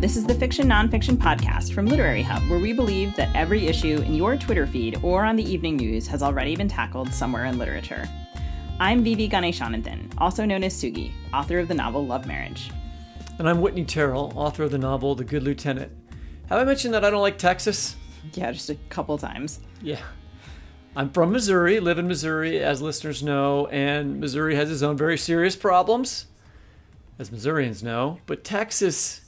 This is the Fiction Nonfiction Podcast from Literary Hub, where we believe that every issue in your Twitter feed or on the evening news has already been tackled somewhere in literature. I'm Vivi Ganeshananthan, also known as Sugi, author of the novel Love Marriage. And I'm Whitney Terrell, author of the novel The Good Lieutenant. Have I mentioned that I don't like Texas? Yeah, just a couple times. Yeah. I'm from Missouri, live in Missouri, as listeners know, and Missouri has its own very serious problems, as Missourians know. But Texas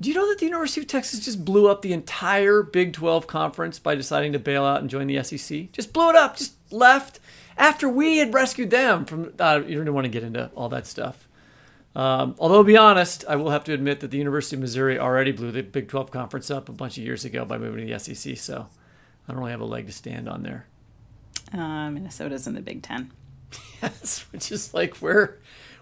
do you know that the University of Texas just blew up the entire Big 12 conference by deciding to bail out and join the SEC? Just blew it up, just left after we had rescued them from. Uh, you don't want to get into all that stuff. Um, although, to be honest, I will have to admit that the University of Missouri already blew the Big 12 conference up a bunch of years ago by moving to the SEC, so I don't really have a leg to stand on there. Uh, Minnesota's in the Big Ten. yes, which is like where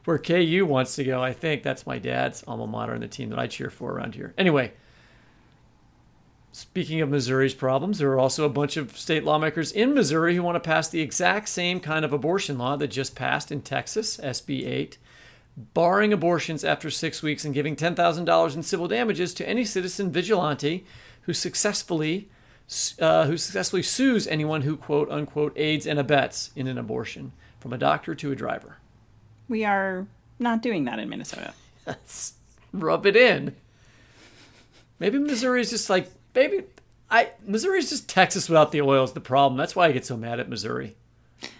where KU wants to go. I think that's my dad's alma mater and the team that I cheer for around here. Anyway, speaking of Missouri's problems, there are also a bunch of state lawmakers in Missouri who want to pass the exact same kind of abortion law that just passed in Texas, SB 8, barring abortions after six weeks and giving $10,000 in civil damages to any citizen vigilante who successfully. Uh, who successfully sues anyone who quote unquote aids and abets in an abortion, from a doctor to a driver. We are not doing that in Minnesota. Let's rub it in. Maybe Missouri is just like maybe I Missouri is just Texas without the oil is the problem. That's why I get so mad at Missouri.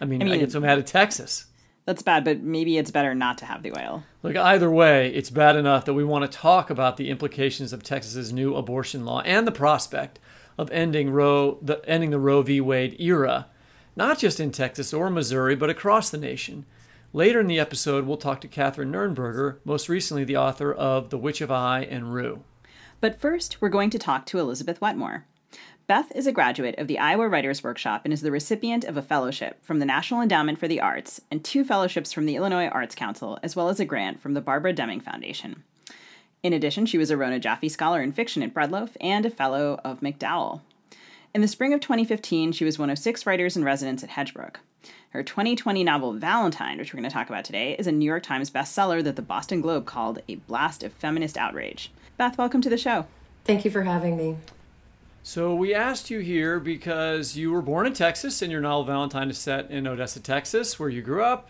I mean, I, mean, I get so mad at Texas. That's bad, but maybe it's better not to have the oil. Look, either way, it's bad enough that we want to talk about the implications of Texas's new abortion law and the prospect of ending Roe, the ending the Roe v. Wade era, not just in Texas or Missouri, but across the nation. Later in the episode, we'll talk to Kathryn Nuernberger, most recently the author of The Witch of Eye and Rue. But first, we're going to talk to Elizabeth Wetmore. Beth is a graduate of the Iowa Writers Workshop and is the recipient of a fellowship from the National Endowment for the Arts and two fellowships from the Illinois Arts Council, as well as a grant from the Barbara Deming Foundation. In addition, she was a Rona Jaffe Scholar in Fiction at Breadloaf and a Fellow of MacDowell. In the spring of 2015, she was one of six writers in residence at Hedgebrook. Her 2020 novel Valentine, which we're going to talk about today, is a New York Times bestseller that the Boston Globe called a blast of feminist outrage. Beth, welcome to the show. Thank you for having me. So, we asked you here because you were born in Texas and your novel Valentine is set in Odessa, Texas, where you grew up.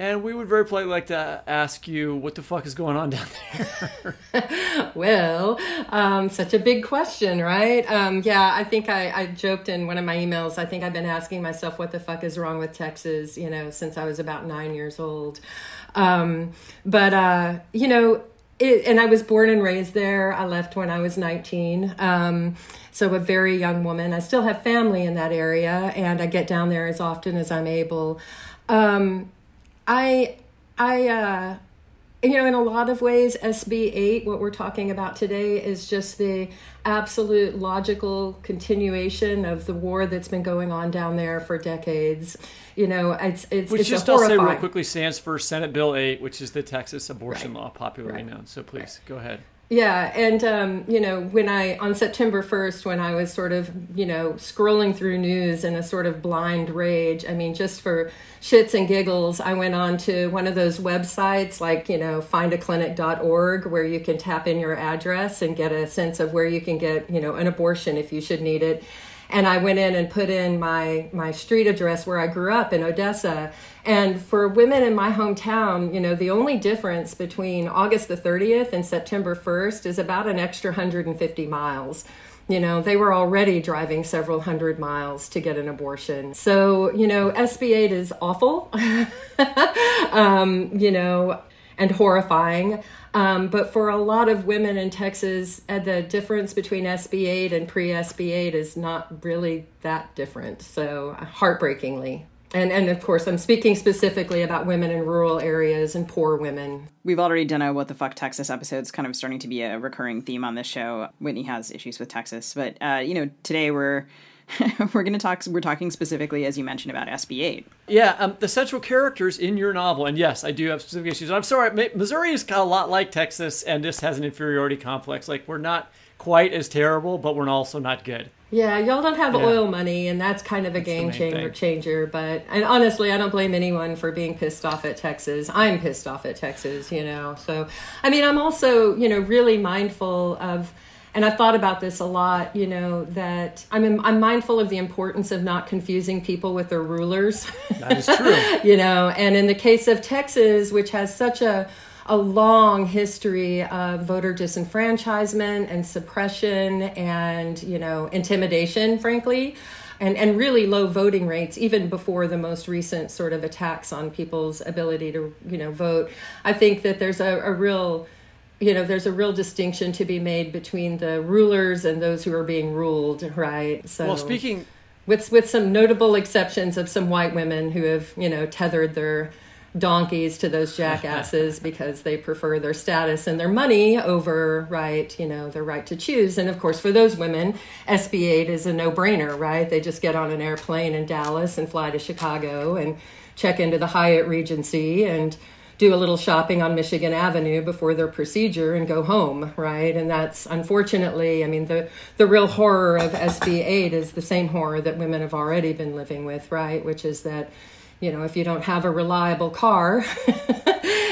And we would very politely like to ask you what the fuck is going on down there. well, um, such a big question, right? Um, yeah, I think I, I, joked in one of my emails. I think I've been asking myself what the fuck is wrong with Texas, you know, since I was about nine years old. Um, but uh, you know, it, and I was born and raised there. I left when I was 19. Um, so a very young woman. I still have family in that area, and I get down there as often as I'm able. Um, I, I, uh, you know, in a lot of ways, SB 8, what we're talking about today, is just the absolute logical continuation of the war that's been going on down there for decades. You know, it's it's which it's just a I'll say horrifying. real quickly stands for Senate Bill 8, which is the Texas abortion Right. law, popularly Right. known. So please go ahead. Yeah, and um, you know, when I on September first, when I was sort of you know scrolling through news in a sort of blind rage, I mean, just for shits and giggles, I went on to one of those websites like you know findaclinic.org where you can tap in your address and get a sense of where you can get you know an abortion if you should need it and I went in and put in my my street address where I grew up in Odessa. And for women in my hometown, you know, the only difference between August the 30th and September 1st is about an extra 150 miles. You know, they were already driving several hundred miles to get an abortion. So, you know, SB 8 is awful. um, you know, and horrifying. Um, but for a lot of women in Texas, uh, the difference between SB 8 and pre SB 8 is not really that different. So, heartbreakingly. And, and of course, I'm speaking specifically about women in rural areas and poor women. We've already done a What the Fuck Texas episode. It's kind of starting to be a recurring theme on this show. Whitney has issues with Texas. But, uh, you know, today we're. we're going to talk. We're talking specifically, as you mentioned, about SB 8. Yeah, um, the central characters in your novel, and yes, I do have specific issues. I'm sorry, Missouri is kind of a lot like Texas, and just has an inferiority complex. Like we're not quite as terrible, but we're also not good. Yeah, y'all don't have Yeah. oil money, and that's kind of a game changer. Changer, but and honestly, I don't blame anyone for being pissed off at Texas. I'm pissed off at Texas, you know. So, I mean, I'm also, you know, really mindful of, and I've thought about this a lot. You know, that I'm I'm mindful of the importance of not confusing people with their rulers. That is true. you know and in the case of texas which has such a a long history of voter disenfranchisement and suppression and you know intimidation frankly and and really low voting rates even before the most recent sort of attacks on people's ability to you know vote i think that there's a, a real you know there's a real distinction to be made between the rulers and those who are being ruled right? So well, speaking with with some notable exceptions of some white women who have you know tethered their donkeys to those jackasses because they prefer their status and their money over right you know their right to choose. And of course for those women SB8 is a no-brainer right? They just get on an airplane in Dallas and fly to Chicago and check into the Hyatt Regency and do a little shopping on Michigan Avenue before their procedure and go home, right? And that's unfortunately, I mean, the the real horror of SB 8 is the same horror that women have already been living with, right? Which is that, you know, if you don't have a reliable car,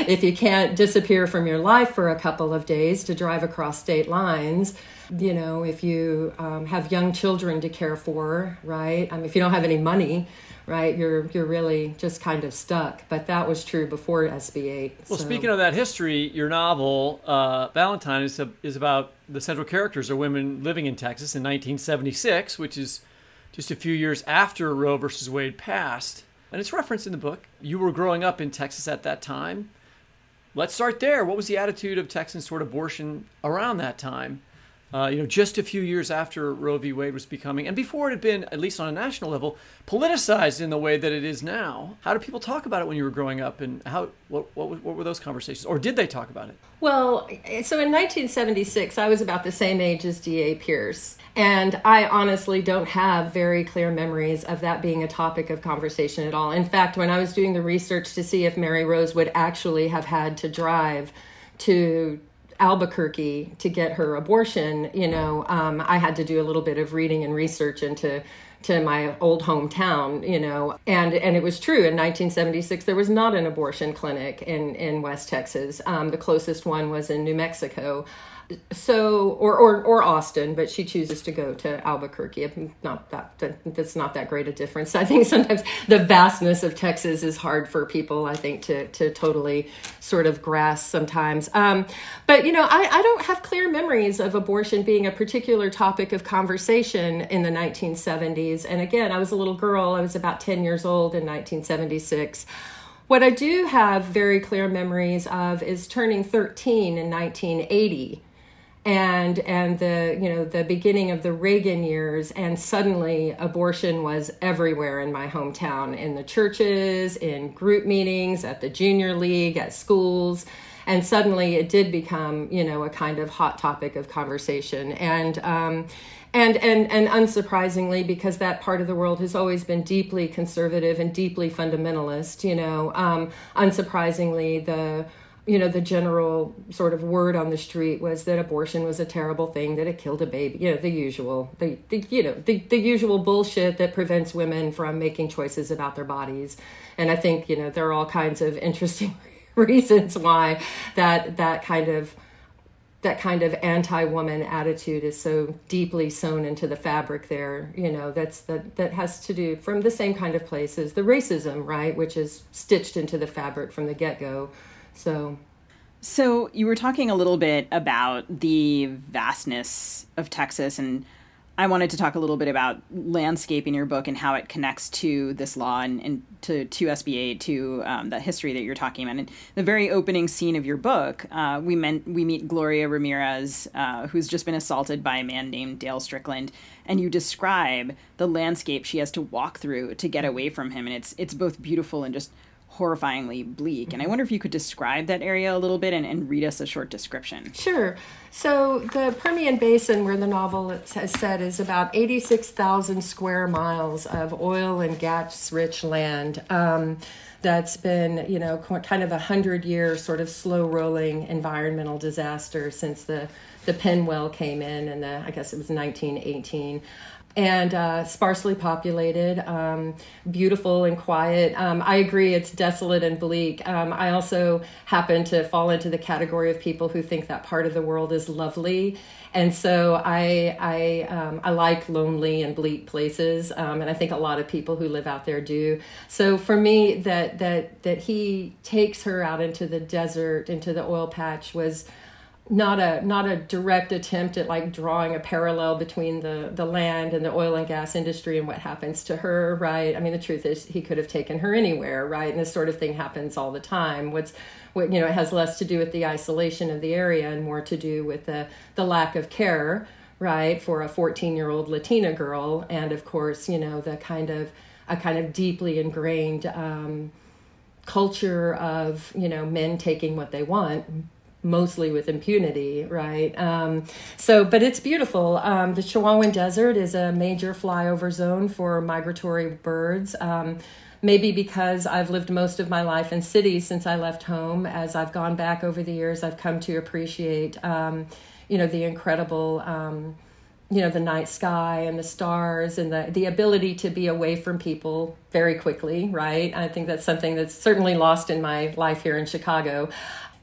if you can't disappear from your life for a couple of days to drive across state lines, you know, if you um, have young children to care for, right? I mean, if you don't have any money, right, you're you're really just kind of stuck. But that was true before SB8. Well, so- speaking of that history, your novel uh, Valentine is a, is about the central characters are women living in Texas in 1976, which is just a few years after Roe versus Wade passed, and it's referenced in the book. You were growing up in Texas at that time. Let's start there. What was the attitude of Texans toward abortion around that time? Uh, you know, just a few years after Roe v. Wade was becoming, and before it had been, at least on a national level, politicized in the way that it is now. How did people talk about it when you were growing up, and how what what, what were those conversations, or did they talk about it? Well, so in 1976, I was about the same age as D.A. Pierce. And I honestly don't have very clear memories of that being a topic of conversation at all. In fact, when I was doing the research to see if Mary Rose would actually have had to drive to Albuquerque to get her abortion, you know, um, I had to do a little bit of reading and research into to my old hometown, you know, and and it was true in 1976 there was not an abortion clinic in in West Texas. Um, the closest one was in New Mexico. So or, or or Austin, but she chooses to go to Albuquerque. Not that, that that's not that great a difference. I think sometimes the vastness of Texas is hard for people. I think to to totally sort of grasp sometimes. Um, but you know, I, I don't have clear memories of abortion being a particular topic of conversation in the 1970s. And again, I was a little girl. I was about 10 years old in 1976 what I do have very clear memories of is turning 13 in 1980 and and the you know the beginning of the Reagan years and suddenly abortion was everywhere in my hometown in the churches in group meetings at the junior league at schools. And suddenly it did become you know a kind of hot topic of conversation. And um, and and and unsurprisingly because that part of the world has always been deeply conservative and deeply fundamentalist you know um, unsurprisingly the you know the general sort of word on the street was that abortion was a terrible thing that it killed a baby you know the usual the, the you know the, the usual bullshit that prevents women from making choices about their bodies. And i think you know there are all kinds of interesting reasons why that that kind of that kind of anti-woman attitude is so deeply sewn into the fabric there you know that's that that has to do from the same kind of place as the racism right which is stitched into the fabric from the get-go so so you were talking a little bit about the vastness of Texas and I wanted to talk a little bit about landscape in your book and how it connects to this law and, and to, to SB8, to um, the history that you're talking about. And the very opening scene of your book, uh, we, meant, we meet Gloria Ramirez, uh, who's just been assaulted by a man named Dale Strickland, and you describe the landscape she has to walk through to get away from him. And it's, it's both beautiful and just horrifyingly bleak. And I wonder if you could describe that area a little bit and, and read us a short description. Sure. So, the Permian Basin, where the novel has said, is about 86,000 square miles of oil and gas rich land. Um, that's been, you know, kind of a hundred year sort of slow rolling environmental disaster since the the Penn well came in, and I guess it was 1918 and uh, sparsely populated, um, beautiful and quiet. Um, I agree, it's desolate and bleak. Um, I also happen to fall into the category of people who think that part of the world is lovely, and so I I um, I like lonely and bleak places, um, and I think a lot of people who live out there do. So for me, that that that he takes her out into the desert, into the oil patch was not a not a direct attempt at like drawing a parallel between the the land and the oil and gas industry and what happens to her right? I mean the truth is he could have taken her anywhere right? And this sort of thing happens all the time. What's what you know it has less to do with the isolation of the area and more to do with the the lack of care right for a 14 year old latina girl. And of course you know the kind of a kind of deeply ingrained um, culture of you know men taking what they want mostly with impunity, right? Um, so, but it's beautiful. Um, the Chihuahuan Desert is a major flyover zone for migratory birds. Um, maybe because I've lived most of my life in cities since I left home. As I've gone back over the years, I've come to appreciate, um, you know, the incredible. Um, you know the night sky and the stars and the the ability to be away from people very quickly right i think that's something that's certainly lost in my life here in chicago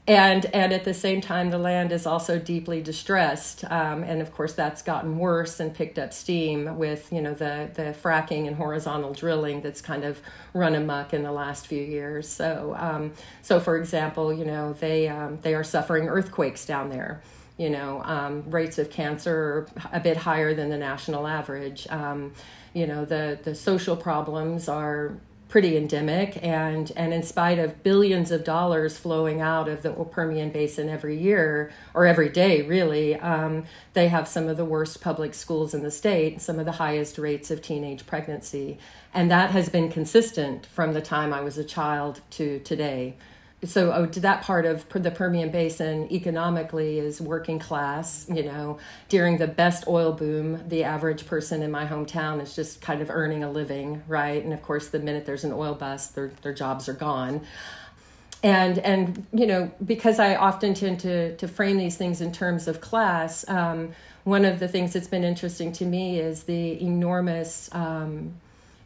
and and at the same time the land is also deeply distressed. Um, and of course that's gotten worse and picked up steam with you know the the fracking and horizontal drilling that's kind of run amuck in the last few years. So um, so for example you know they um, they are suffering earthquakes down there. You know um, rates of cancer are a bit higher than the national average. Um, you know the the social problems are pretty endemic and and in spite of billions of dollars flowing out of the Permian Basin every year or every day really um, they have some of the worst public schools in the state some of the highest rates of teenage pregnancy. And that has been consistent from the time I was a child to today so oh, that part of the Permian Basin economically is working class. You know, during the best oil boom, the average person in my hometown is just kind of earning a living, right? And of course, the minute there's an oil bust, their their jobs are gone. And and you know, because I often tend to to frame these things in terms of class. Um, one of the things that's been interesting to me is the enormous um,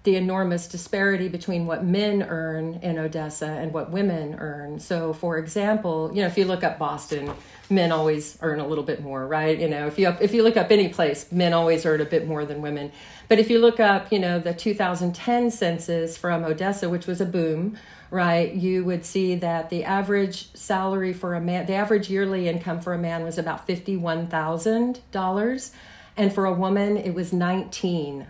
the enormous disparity between what men earn in Odessa and what women earn. So, for example, you know, if you look up Boston, men always earn a little bit more, right? You know, if you if you look up any place, men always earn a bit more than women. But if you look up, you know, the 2010 census from Odessa, which was a boom, right? You would see that the average salary for a man, the average yearly income for a man was about fifty-one thousand dollars, and for a woman, it was nineteen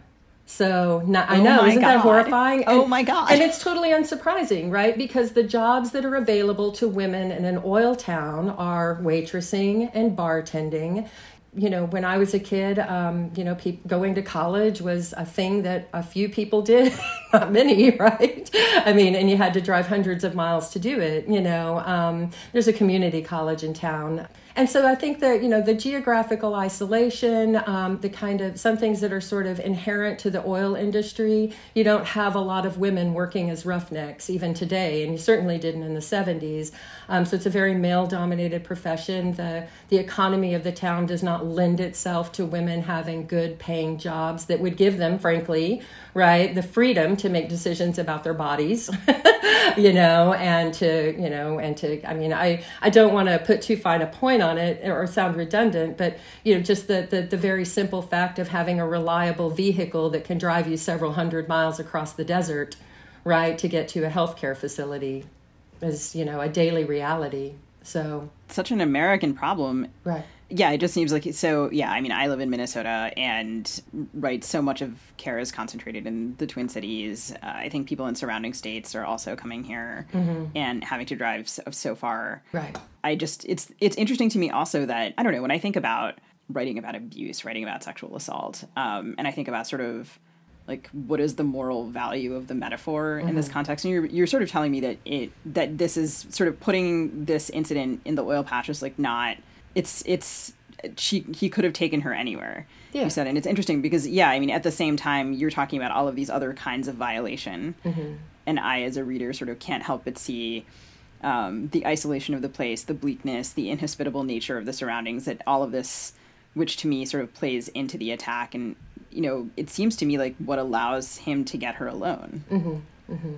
So not, I Oh know, my isn't that God. horrifying? Oh my God. And it's totally unsurprising, right? Because the jobs that are available to women in an oil town are waitressing and bartending. You know, when I was a kid, um, you know, pe- going to college was a thing that a few people did, not many, right? I mean, and you had to drive hundreds of miles to do it. You know, um, there's a community college in town. And so I think that, you know, the geographical isolation, um, the kind of some things that are sort of inherent to the oil industry, you don't have a lot of women working as roughnecks even today, and you certainly didn't in the 70s. Um, so it's a very male dominated profession. The, the economy of the town does not lend itself to women having good paying jobs that would give them, frankly, right, the freedom to make decisions about their bodies, you know, and to, you know, and to, I mean, I, I don't want to put too fine a point on it or sound redundant, but, you know, just the, the, the very simple fact of having a reliable vehicle that can drive you several hundred miles across the desert, right, to get to a healthcare facility is, you know, a daily reality. So, Such an American problem. right. Yeah, it just seems like so. Yeah, I mean, I live in Minnesota, and right, so much of care is concentrated in the Twin Cities. Uh, I think people in surrounding states are also coming here and having to drive so, so far. Right. I just it's it's interesting to me also that I don't know when I think about writing about abuse, writing about sexual assault, um, and I think about sort of like what is the moral value of the metaphor in this context and you're, you're sort of telling me that it that this is sort of putting this incident in the oil patch is like not it's it's she he could have taken her anywhere. Yeah. you said and it's interesting because yeah i mean at the same time you're talking about all of these other kinds of violation. Mm-hmm. And i as a reader sort of can't help but see um, the isolation of the place the bleakness the inhospitable nature of the surroundings that all of this which to me sort of plays into the attack. And you know it seems to me like what allows him to get her alone mm-hmm. Mm-hmm.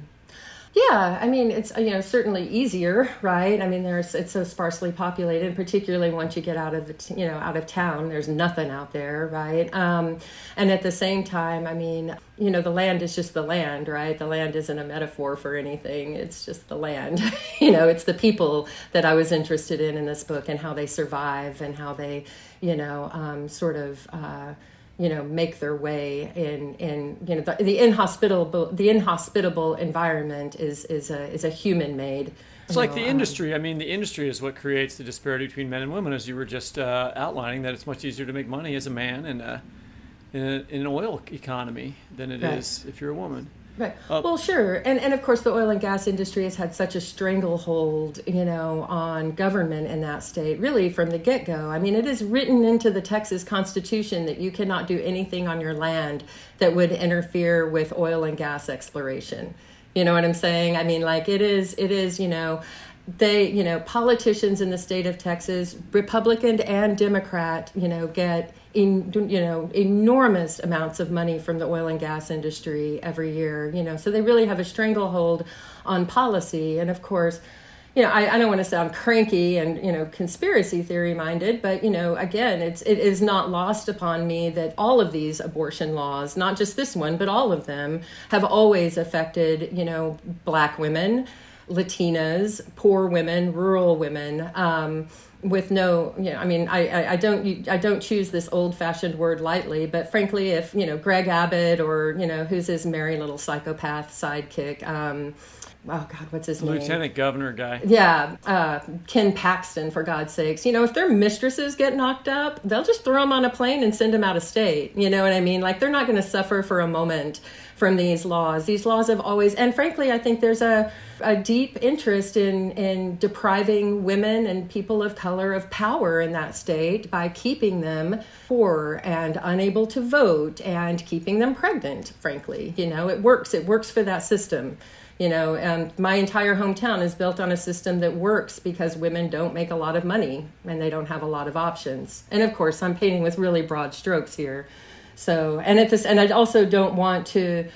Yeah, I mean it's you know certainly easier, right? I mean there's it's so sparsely populated, particularly once you get out of the t- you know out of town. There's nothing out there, right? Um, and at the same time, I mean you know the land is just the land, right? The land isn't a metaphor for anything. It's just the land. you know, it's the people that I was interested in in this book and how they survive and how they you know um, sort of. Uh, you know make their way in in you know the, the inhospitable the inhospitable environment is is a is a human made It's like the industry. I mean, the industry is what creates the disparity between men and women, as you were just uh, outlining. That it's much easier to make money as a man in a in, a, in an oil economy than it is Right. if you're a woman. Right. Uh, well sure. And and of course the oil and gas industry has had such a stranglehold you know on government in that state really from the get-go. I mean it is written into the texas constitution that you cannot do anything on your land that would interfere with oil and gas exploration. You know what i'm saying? I mean like it is it is you know they you know politicians in the state of texas republican and democrat you know get in you know enormous amounts of money from the oil and gas industry every year you know so they really have a stranglehold on policy. And of course you know I, I don't want to sound cranky and you know conspiracy theory minded but you know again it's it is not lost upon me that all of these abortion laws not just this one but all of them have always affected you know black women Latinas, poor women, rural women, um, with no, you know, I mean, I, I, I don't, I don't choose this old-fashioned word lightly, but frankly, if you know Greg Abbott or you know who's his merry little psychopath sidekick, um, oh God, what's his name? Lieutenant governor guy. Yeah, uh, Ken Paxton, for God's sakes. You know, if their mistresses get knocked up, they'll just throw them on a plane and send them out of state. You know what I mean? Like, they're not going to suffer for a moment from these laws. These laws have always, and frankly, I think there's a, a deep interest in, in depriving women and people of color of power in that state by keeping them poor and unable to vote and keeping them pregnant, frankly. You know, it works. It works for that system you know and my entire hometown is built on a system that works because women don't make a lot of money and they don't have a lot of options and of course i'm painting with really broad strokes here so and at this and i also don't want to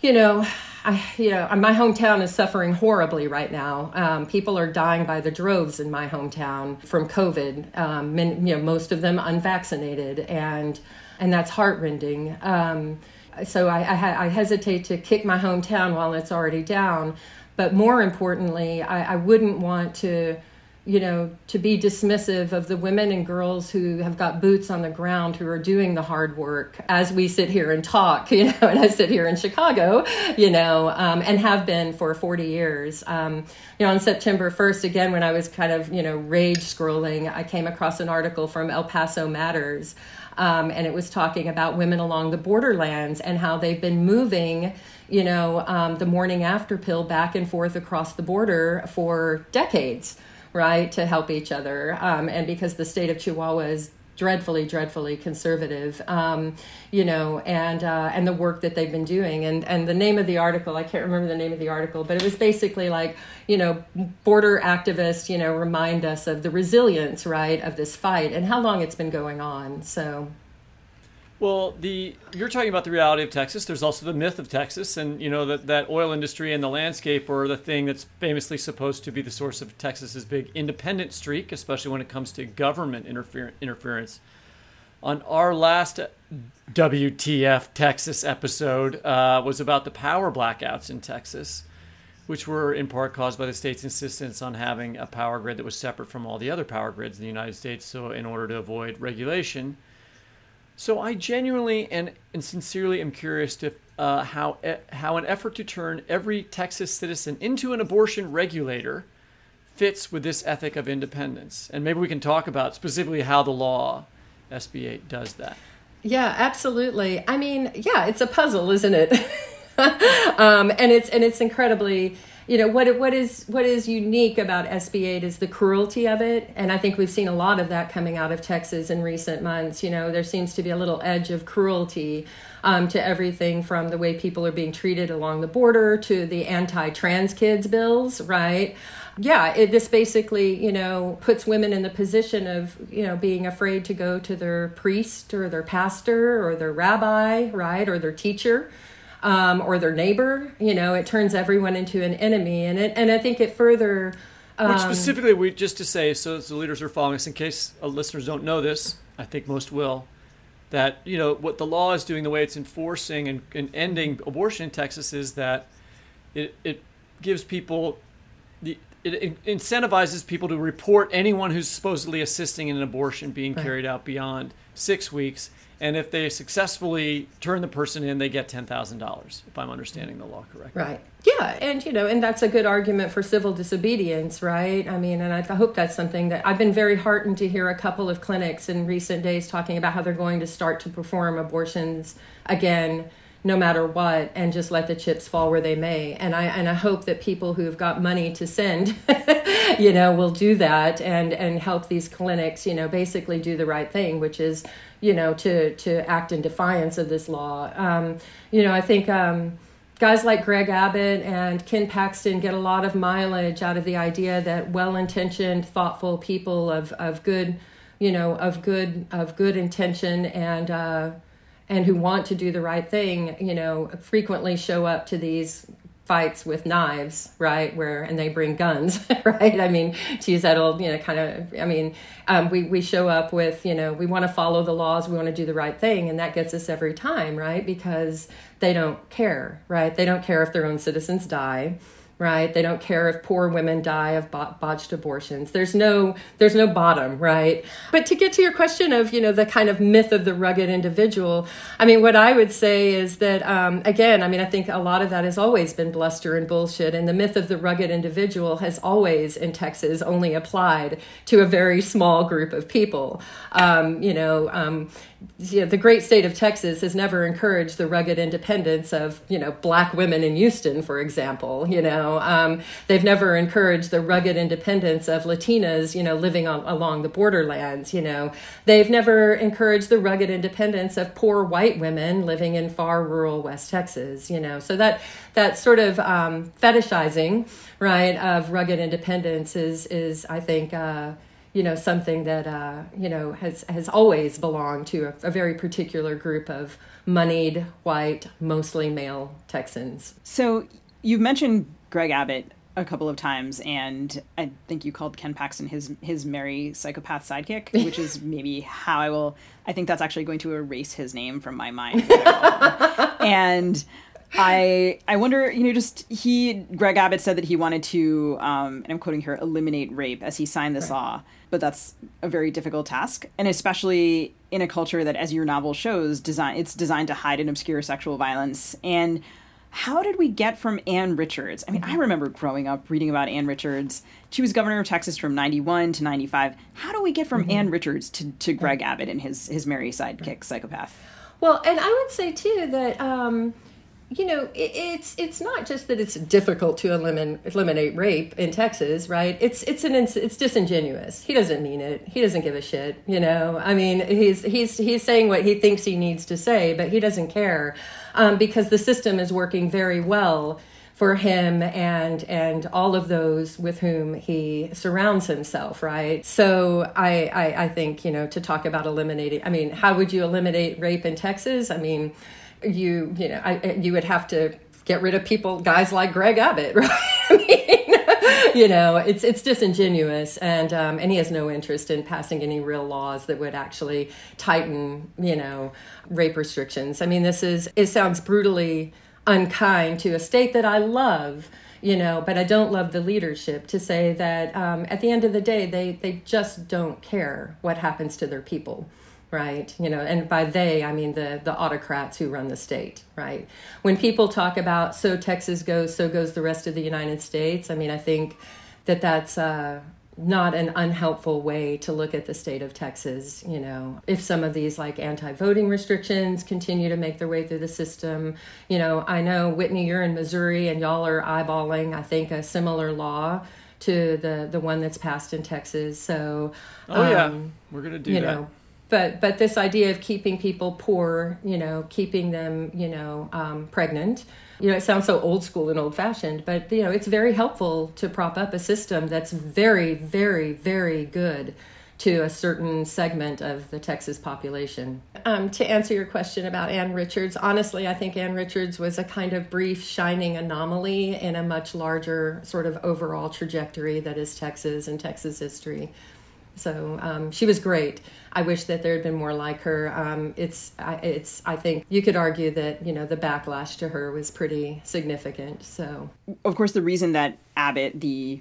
you know I, you know, my hometown is suffering horribly right now. Um, people are dying by the droves in my hometown from COVID. Um, men, you know, most of them unvaccinated, and and that's heartrending. Um, so I, I, I hesitate to kick my hometown while it's already down. But more importantly, I, I wouldn't want to, you know, to be dismissive of the women and girls who have got boots on the ground who are doing the hard work as we sit here and talk, you know, and I sit here in Chicago, you know, um, and have been for 40 years. Um, you know, on September 1st, again, when I was kind of, you know, rage scrolling, I came across an article from El Paso Matters. Um, and it was talking about women along the borderlands and how they've been moving you know, um, the morning after pill back and forth across the border for decades right, to help each other. Um, and because the state of Chihuahua is dreadfully, dreadfully conservative, um, you know, and uh, and the work that they've been doing. And and the name of the article, I can't remember the name of the article, but it was basically like, you know, border activists, you know, remind us of the resilience, right, of this fight and how long it's been going on. So. Well, the you're talking about the reality of Texas. There's also the myth of Texas, and you know that that oil industry and the landscape are the thing that's famously supposed to be the source of Texas's big independent streak, especially when it comes to government interfer- interference. On our last WTF Texas episode uh, was about the power blackouts in Texas, which were in part caused by the state's insistence on having a power grid that was separate from all the other power grids in the United States. So, in order to avoid regulation so I genuinely and, and sincerely am curious to uh, how how an effort to turn every Texas citizen into an abortion regulator fits with this ethic of independence, and maybe we can talk about specifically how the law SB 8 does that. Yeah, absolutely. I mean, yeah, it's a puzzle, isn't it? um, and it's and it's incredibly you know what what is what is unique about SB8 is the cruelty of it, and I think we've seen a lot of that coming out of Texas in recent months. You know, there seems to be a little edge of cruelty um, to everything from the way people are being treated along the border to the anti-trans kids bills, right? yeah, it just basically, you know, puts women in the position of, you know, being afraid to go to their priest or their pastor or their rabbi, right, or their teacher, um, or their neighbor. You know, it turns everyone into an enemy, and it and I think it further. Um, Which specifically, we just to say, so the leaders are following us. In case uh, listeners don't know this, I think most will. That you know what the law is doing, the way it's enforcing and, and ending abortion in Texas is that it it gives people the it incentivizes people to report anyone who's supposedly assisting in an abortion being right. carried out beyond six weeks and if they successfully turn the person in, they get ten thousand dollars. If I'm understanding the law correctly. Right. Yeah, and you know, and that's a good argument for civil disobedience, right? I mean, and I, I hope that's something that I've been very heartened to hear a couple of clinics in recent days talking about how they're going to start to perform abortions again no matter what and just let the chips fall where they may and i and i hope that people who've got money to send you know will do that and and help these clinics you know basically do the right thing which is you know, to to act in defiance of this law. Um, you know, I think um, guys like Greg Abbott and Ken Paxton get a lot of mileage out of the idea that well-intentioned, thoughtful people of of good, you know, of good of good intention and. Uh, and who want to do the right thing, you know, frequently show up to these fights with knives, right? Where and they bring guns, right? I mean, to use that old, you know, kind of. I mean, um, we we show up with, you know, we want to follow the laws, we want to do the right thing, and that gets us every time, right? Because they don't care, right? They don't care if their own citizens die right? They don't care if poor women die of botched abortions. There's no there's no bottom right? But to get to your question of you know the kind of myth of the rugged individual i mean what i would say is that um, again i mean i think a lot of that has always been bluster and bullshit and the myth of the rugged individual has always in texas only applied to a very small group of people. Um, you know um, you know, the great state of Texas has never encouraged the rugged independence of, you know, black women in Houston, for example. You know, um, they've never encouraged the rugged independence of Latinas, you know, living on, along the borderlands. You know, they've never encouraged the rugged independence of poor white women living in far rural West Texas. You know, so that that sort of um, fetishizing, right, of rugged independence is is I think. Uh, you know something that uh, you know has has always belonged to a, a, very particular group of moneyed white mostly male texans. So you've mentioned greg abbott a couple of times and i think you called ken paxton his his merry psychopath sidekick which is maybe how i will i think that's actually going to erase his name from my mind. And I I wonder, you know, just he Greg Abbott said that he wanted to, um, and I'm quoting here, eliminate rape as he signed this right. law, but that's a very difficult task, and especially in a culture that, as your novel shows, design it's designed to hide and obscure sexual violence. And how did we get from Ann Richards? I mean, I remember growing up reading about Ann Richards. She was governor of Texas from 91 to 95. How do we get from mm-hmm. Ann Richards to, to Greg Abbott and his, his merry sidekick psychopath? Well, and I would say too that um, you know it, it's it's not just that it's difficult to eliminate eliminate rape in Texas, right? It's it's an it's disingenuous. He doesn't mean it. He doesn't give a shit. You know, I mean, he's he's he's saying what he thinks he needs to say, but he doesn't care um, because the system is working very well for him and and all of those with whom he surrounds himself right so I, I i think you know to talk about eliminating i mean how would you eliminate rape in texas i mean you you know I, you would have to get rid of people guys like greg abbott right? Mean you know it's it's disingenuous. And um, and he has no interest in passing any real laws that would actually tighten you know rape restrictions. I mean this is it sounds brutally unkind to a state that I love, you know, but I don't love the leadership to say that um, at the end of the day, they, they just don't care what happens to their people right you know and by they i mean the the autocrats who run the state right when people talk about so texas goes so goes the rest of the united states i mean i think that that's uh not an unhelpful way to look at the state of Texas. You know, if some of these like anti voting restrictions continue to make their way through the system, you know, I know Whitney, you're in Missouri and y'all are eyeballing, I think, a similar law to the the one that's passed in Texas. So, oh um, yeah, we're gonna do you that. know. But but this idea of keeping people poor, you know, keeping them, you know, um, pregnant, you know, it sounds so old school and old fashioned, but you know, it's very helpful to prop up a system that's very, very, very good to a certain segment of the Texas population. Um, to answer your question about Ann Richards, honestly, I think Ann Richards was a kind of brief, shining anomaly in a much larger sort of overall trajectory that is Texas and Texas history. So um, she was great. I wish that there had been more like her. Um, it's, it's. I think you could argue that you know the backlash to her was pretty significant. So, of course, the reason that Abbott, the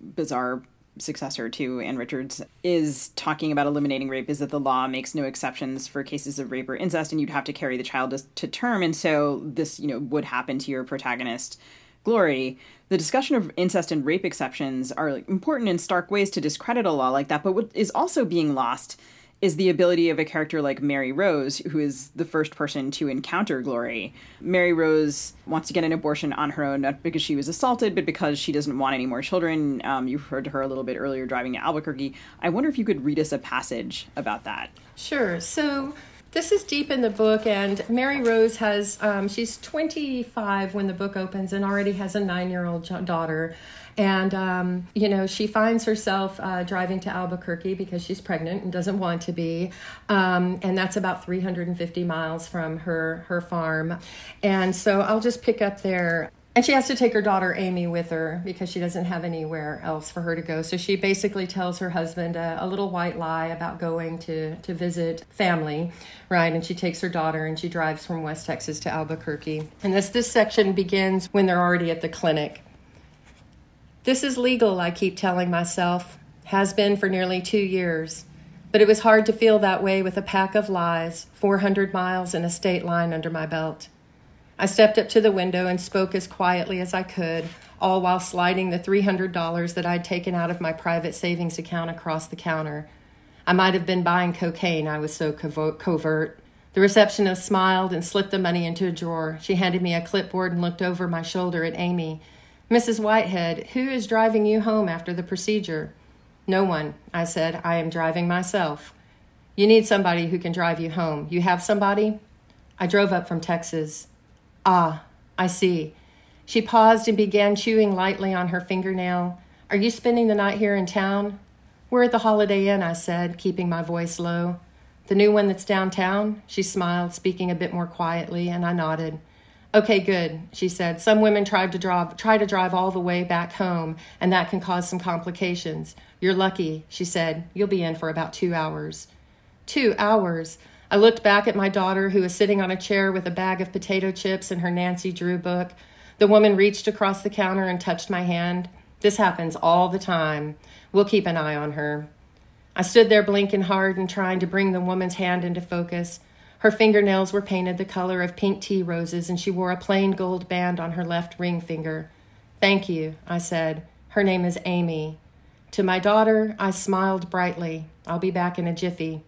bizarre successor to Ann Richards, is talking about eliminating rape is that the law makes no exceptions for cases of rape or incest, and you'd have to carry the child to term, and so this, you know, would happen to your protagonist Glory, the discussion of incest and rape exceptions are important in stark ways to discredit a law like that. But what is also being lost is the ability of a character like Mary Rose, who is the first person to encounter Glory. Mary Rose wants to get an abortion on her own, not because she was assaulted, but because she doesn't want any more children. Um, you heard her a little bit earlier driving to Albuquerque. I wonder if you could read us a passage about that. Sure. So this is deep in the book, and Mary Rose has, um, she's 25 when the book opens and already has a nine year old daughter. And, um, you know, she finds herself uh, driving to Albuquerque because she's pregnant and doesn't want to be. Um, and that's about 350 miles from her, her farm. And so I'll just pick up there. And she has to take her daughter Amy with her because she doesn't have anywhere else for her to go. So she basically tells her husband a, a, little white lie about going to, to visit family, right? And she takes her daughter and she drives from West Texas to Albuquerque. And this, this section begins when they're already at the clinic. This is legal, I keep telling myself, has been for nearly two years. But it was hard to feel that way with a pack of lies, 400 miles and a state line under my belt. I stepped up to the window and spoke as quietly as I could, all while sliding the $300 that I'd taken out of my private savings account across the counter. I might have been buying cocaine, I was so covert. The receptionist smiled and slipped the money into a drawer. She handed me a clipboard and looked over my shoulder at Amy. Mrs. Whitehead, who is driving you home after the procedure? No one, I said. I am driving myself. You need somebody who can drive you home. You have somebody? I drove up from Texas. Ah, I see. She paused and began chewing lightly on her fingernail. Are you spending the night here in town? We're at the Holiday Inn, I said, keeping my voice low. The new one that's downtown? She smiled, speaking a bit more quietly, and I nodded. Okay, good, she said. Some women tried to drive, try to drive all the way back home, and that can cause some complications. You're lucky, she said. You'll be in for about two hours. Two hours? I looked back at my daughter, who was sitting on a chair with a bag of potato chips and her Nancy Drew book. The woman reached across the counter and touched my hand. This happens all the time. We'll keep an eye on her. I stood there blinking hard and trying to bring the woman's hand into focus. Her fingernails were painted the color of pink tea roses, and she wore a plain gold band on her left ring finger. Thank you, I said. Her name is Amy. To my daughter, I smiled brightly. I'll be back in a jiffy.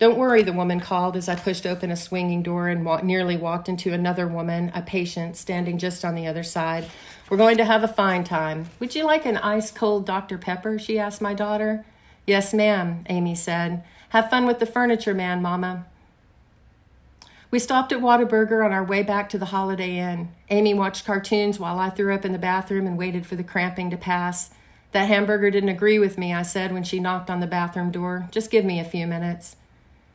Don't worry, the woman called as I pushed open a swinging door and nearly walked into another woman, a patient, standing just on the other side. We're going to have a fine time. Would you like an ice cold Dr. Pepper? she asked my daughter. Yes, ma'am, Amy said. Have fun with the furniture man, Mama. We stopped at Whataburger on our way back to the Holiday Inn. Amy watched cartoons while I threw up in the bathroom and waited for the cramping to pass. That hamburger didn't agree with me, I said when she knocked on the bathroom door. Just give me a few minutes.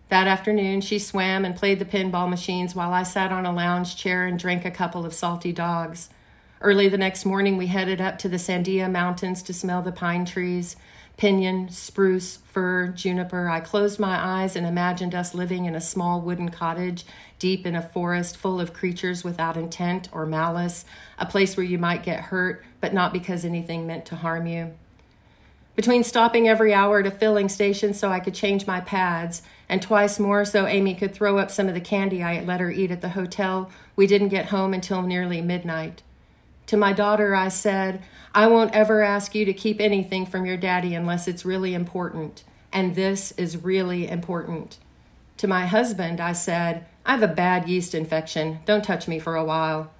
That afternoon, she swam and played the pinball machines while I sat on a lounge chair and drank a couple of salty dogs. Early the next morning, we headed up to the Sandia Mountains to smell the pine trees pinyon, spruce, fir, juniper. I closed my eyes and imagined us living in a small wooden cottage deep in a forest full of creatures without intent or malice, a place where you might get hurt, but not because anything meant to harm you. Between stopping every hour at a filling station so I could change my pads, and twice more so Amy could throw up some of the candy I had let her eat at the hotel, we didn't get home until nearly midnight. To my daughter, I said, I won't ever ask you to keep anything from your daddy unless it's really important. And this is really important. To my husband, I said, I have a bad yeast infection. Don't touch me for a while.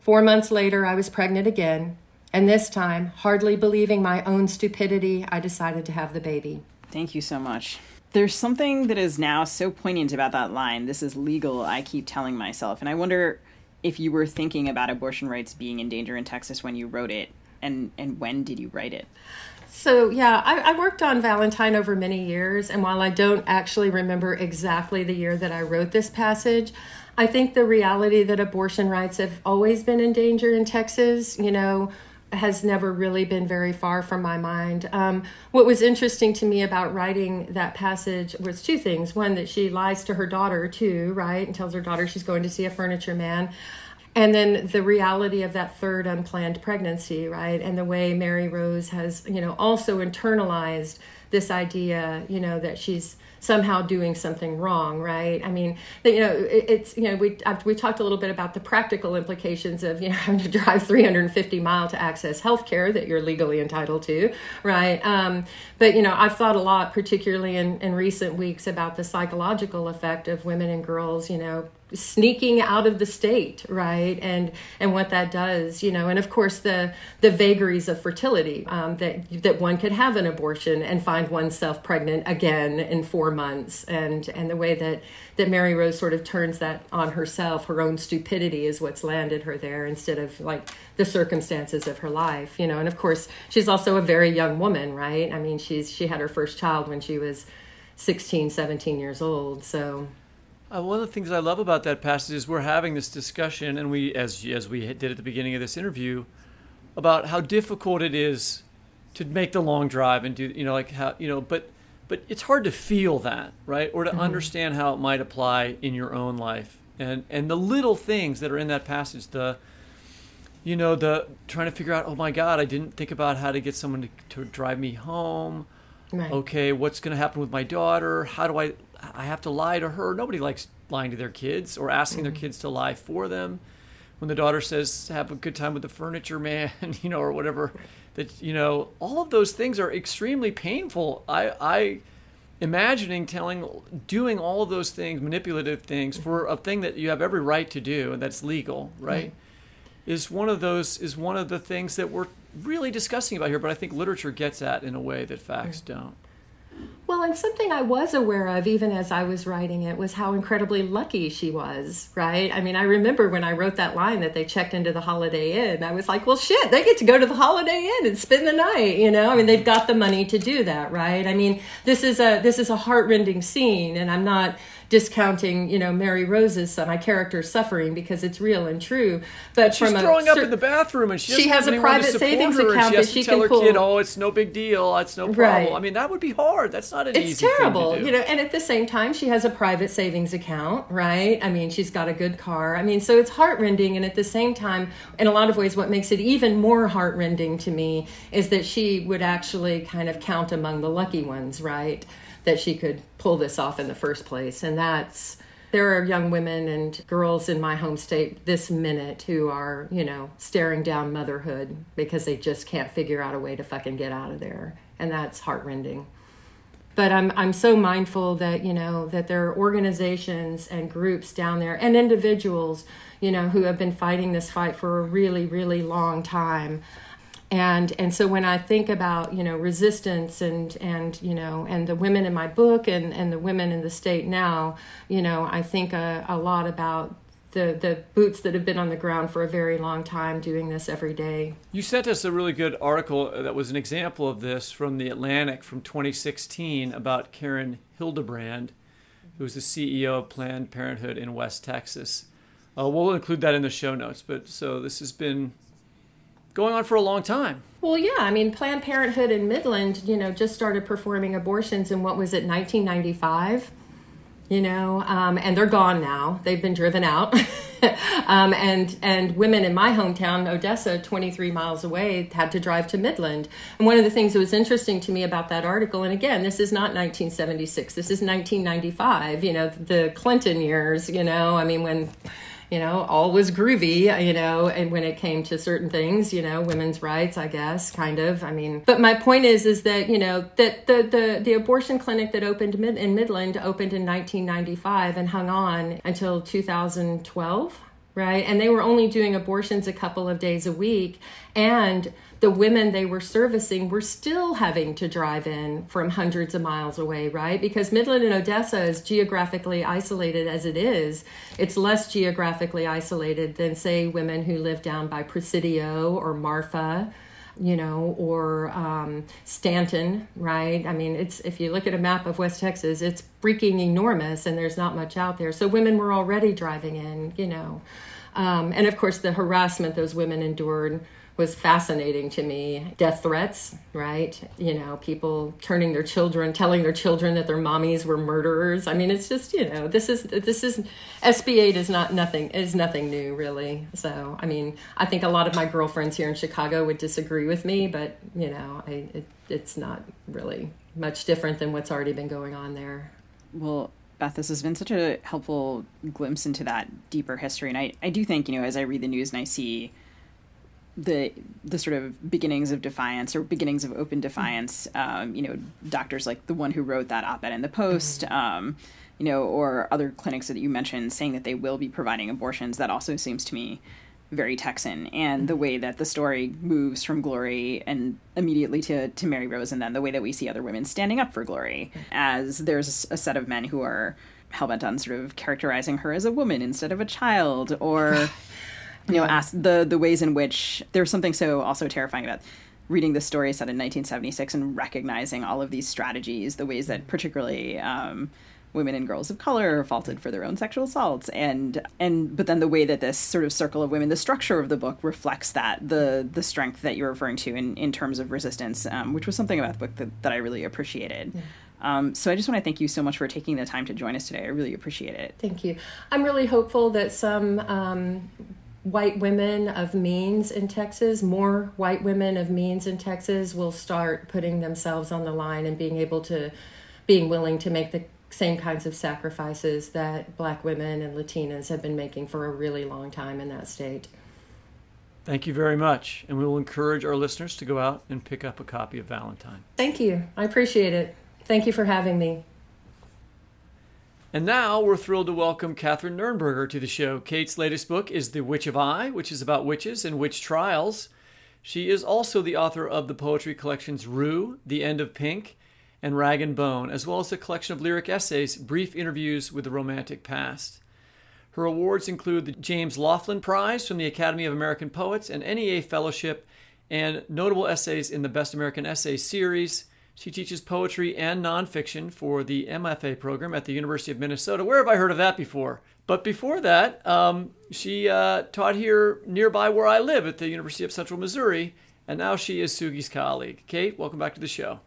Four months later, I was pregnant again. And this time, hardly believing my own stupidity, I decided to have the baby. Thank you so much. There's something that is now so poignant about that line. This is legal, I keep telling myself. And I wonder if you were thinking about abortion rights being in danger in Texas when you wrote it, and, and when did you write it? So, yeah, I, I, worked on Valentine over many years. And while I don't actually remember exactly the year that I wrote this passage, I think the reality that abortion rights have always been in danger in Texas, you know, has never really been very far from my mind. Um, what was interesting to me about writing that passage was two things. One, that she lies to her daughter, too, right? And tells her daughter she's going to see a furniture man. And then the reality of that third unplanned pregnancy, right? And the way Mary Rose has, you know, also internalized this idea, you know, that she's somehow doing something wrong, right? I mean, you know, it, it's you know we we talked a little bit about the practical implications of you know having to drive 350 mile to access health care that you're legally entitled to, right? Um, but you know, I've thought a lot, particularly in in recent weeks, about the psychological effect of women and girls, you know, sneaking out of the state right? And and what that does you know and of course the the vagaries of fertility um, that that one could have an abortion and find oneself pregnant again in four months. And and the way that that mary rose sort of turns that on herself her own stupidity is what's landed her there instead of like the circumstances of her life you know? And of course she's also a very young woman right? I mean she's she had her first child when she was 16 17 years old so uh, one of the things I love about that passage is we're having this discussion, and we, as as we did at the beginning of this interview, about how difficult it is to make the long drive and do, you know, like how you know, but but it's hard to feel that, right, or to mm-hmm. understand how it might apply in your own life, and and the little things that are in that passage, the you know the trying to figure out oh my god i didn't think about how to get someone to, to drive me home right. okay what's going to happen with my daughter how do i I have to lie to her. Nobody likes lying to their kids or asking mm-hmm. their kids to lie for them. When the daughter says, "Have a good time with the furniture man," you know, or whatever, that you know, all of those things are extremely painful. I, I, imagining telling, doing all of those things, manipulative things for a thing that you have every right to do and that's legal, right? Mm-hmm. Is one of those is one of the things that we're really discussing about here, but I think literature gets at in a way that facts mm-hmm. don't. Well, and something I was aware of even as I was writing it was how incredibly lucky she was, right? I mean, I remember when I wrote that line that they checked into the Holiday Inn, I was like, well, shit, they get to go to the Holiday Inn and spend the night, you know? I mean, they've got the money to do that, right? I mean, this is a this is a heartrending scene, and I'm not discounting, you know, Mary Rose's my character's suffering because it's real and true. But She's from throwing a, up in the bathroom, and she, she has a private savings her, account She has that she tell can her pull. kid, "Oh, it's no big deal. It's no problem." Right. I mean, that would be hard. That's not an it's easy terrible thing to do. you know and at the same time she has a private savings account right i mean she's got a good car i mean so it's heartrending and at the same time in a lot of ways what makes it even more heartrending to me is that she would actually kind of count among the lucky ones right that she could pull this off in the first place. And that's there are young women and girls in my home state this minute who are, you know, staring down motherhood because they just can't figure out a way to fucking get out of there. And that's heartrending. But I'm I'm so mindful that you know that there are organizations and groups down there and individuals you know who have been fighting this fight for a really really long time and and so when I think about you know resistance and and you know and the women in my book and and the women in the state now you know I think a, a lot about the the boots that have been on the ground for a very long time doing this every day You sent us a really good article that was an example of this from the Atlantic from 2016 about Karen Hildebrand, who is the CEO of Planned Parenthood in West Texas. Uh, we'll include that in the show notes. But so this has been going on for a long time. Well, yeah. I mean, Planned Parenthood in Midland, you know, just started performing abortions in what was it, 1995? You know, um, and they're gone now. They've been driven out. um, and and women in my hometown, Odessa, 23 miles away, had to drive to Midland. And one of the things that was interesting to me about that article, and again, this is not 1976. This is 1995. You know, the Clinton years. You know, I mean, when you know, all was groovy, you know, and when it came to certain things, you know, women's rights, I guess, kind of. I mean, but my point is, is that, you know, that the, the, the abortion clinic that opened mid, in Midland opened in 1995 and hung on until 2012 right? And they were only doing abortions a couple of days a week. And the women they were servicing were still having to drive in from hundreds of miles away, right? Because Midland and Odessa is geographically isolated as it is. It's less geographically isolated than, say, women who live down by Presidio or Marfa you know, or um, Stanton, right? I mean, it's if you look at a map of West Texas, it's freaking enormous, and there's not much out there. So women were already driving in, you know, um, and of course the harassment those women endured was fascinating to me. Death threats, right? You know, people turning their children, telling their children that their mommies were murderers. I mean, it's just you know, this is this is SB 8 is not nothing is nothing new really. So I mean, I think a lot of my girlfriends here in Chicago would disagree with me, but you know, I, it, it's not really much different than what's already been going on there. Well, Beth, this has been such a helpful glimpse into that deeper history, and I, I do think you know as I read the news and I see the the sort of beginnings of defiance or beginnings of open defiance. Um, you know, doctors like the one who wrote that op-ed in the Post. Um, you know, or other clinics that you mentioned saying that they will be providing abortions. That also seems to me very Texan, and the way that the story moves from Glory and immediately to to Mary Rose, and then the way that we see other women standing up for Glory, as there's a set of men who are hellbent on sort of characterizing her as a woman instead of a child, or you know, ask the the ways in which there's something so also terrifying about reading the story set in 1976 and recognizing all of these strategies, the ways that particularly um, women and girls of color are faulted for their own sexual assaults, and and but then the way that this sort of circle of women, the structure of the book reflects that the the strength that you're referring to in in terms of resistance, um, which was something about the book that, that I really appreciated. Yeah. Um, so I just want to thank you so much for taking the time to join us today. I really appreciate it. Thank you. I'm really hopeful that some um, white women of means in Texas, more white women of means in Texas, will start putting themselves on the line and being able to, being willing to make the same kinds of sacrifices that black women and Latinas have been making for a really long time in that state. Thank you very much. And we will encourage our listeners to go out and pick up a copy of Valentine. Thank you. I appreciate it. Thank you for having me. And now we're thrilled to welcome Kathryn Nuernberger to the show. Kate's latest book is The Witch of Eye, which is about witches and witch trials. She is also the author of the poetry collections Rue, The End of Pink, and Rag and Bone, as well as a collection of lyric essays, Brief Interviews with the Romantic Past. Her awards include the James Laughlin Prize from the Academy of American Poets and NEA Fellowship, and notable essays in the Best American Essay series. She teaches poetry and nonfiction for the MFA program at the University of Minnesota. Where have I heard of that before? But before that, um, she uh, taught here nearby where I live at the University of Central Missouri, and now she is Sugi's colleague. Kate, welcome back to the show.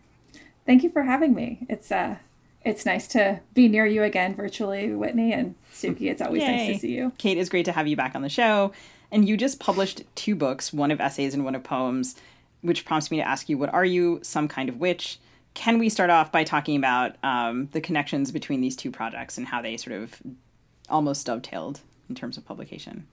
Thank you for having me. It's uh, it's nice to be near you again virtually, Whitney and Sugi. It's always Yay. nice to see you. Kate, it's great to have you back on the show. And you just published two books, one of essays and one of poems, which prompts me to ask you, what are you, some kind of witch? Can we start off by talking about um, the connections between these two projects and how they sort of almost dovetailed in terms of publication?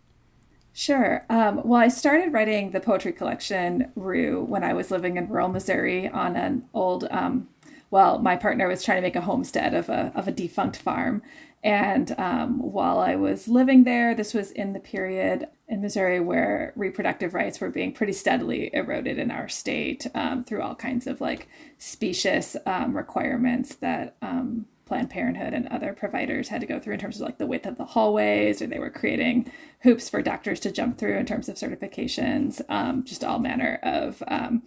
Sure. Um, well, I started writing the poetry collection Rue when I was living in rural Missouri on an old. Um, well, my partner was trying to make a homestead of a of a defunct farm, and um, while I was living there, this was in the period in Missouri where reproductive rights were being pretty steadily eroded in our state um, through all kinds of like specious um, requirements that um, Planned Parenthood and other providers had to go through in terms of like the width of the hallways, or they were creating hoops for doctors to jump through in terms of certifications, um, just all manner of um,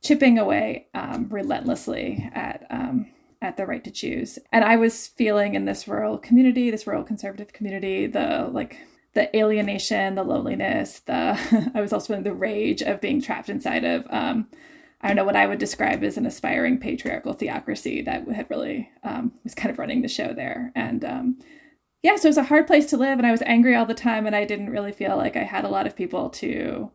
chipping away um, relentlessly at at the right to choose. And I was feeling in this rural community, this rural conservative community, the like the alienation, the loneliness, the I was also in the rage of being trapped inside of um, I don't know what I would describe as an aspiring patriarchal theocracy that had really um, was kind of running the show there. And um, yeah, so it was a hard place to live, and I was angry all the time, and I didn't really feel like I had a lot of people to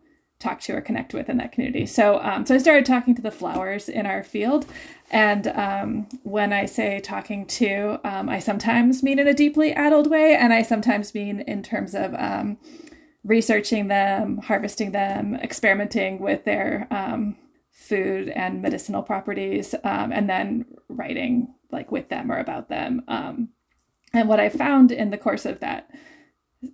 talk to or connect with in that community. So, um, so I started talking to the flowers in our field, and um, when I say talking to, um, I sometimes mean in a deeply adult way, and I sometimes mean in terms of um, researching them, harvesting them, experimenting with their um, food and medicinal properties, um, and then writing like with them or about them. Um, and what I found in the course of that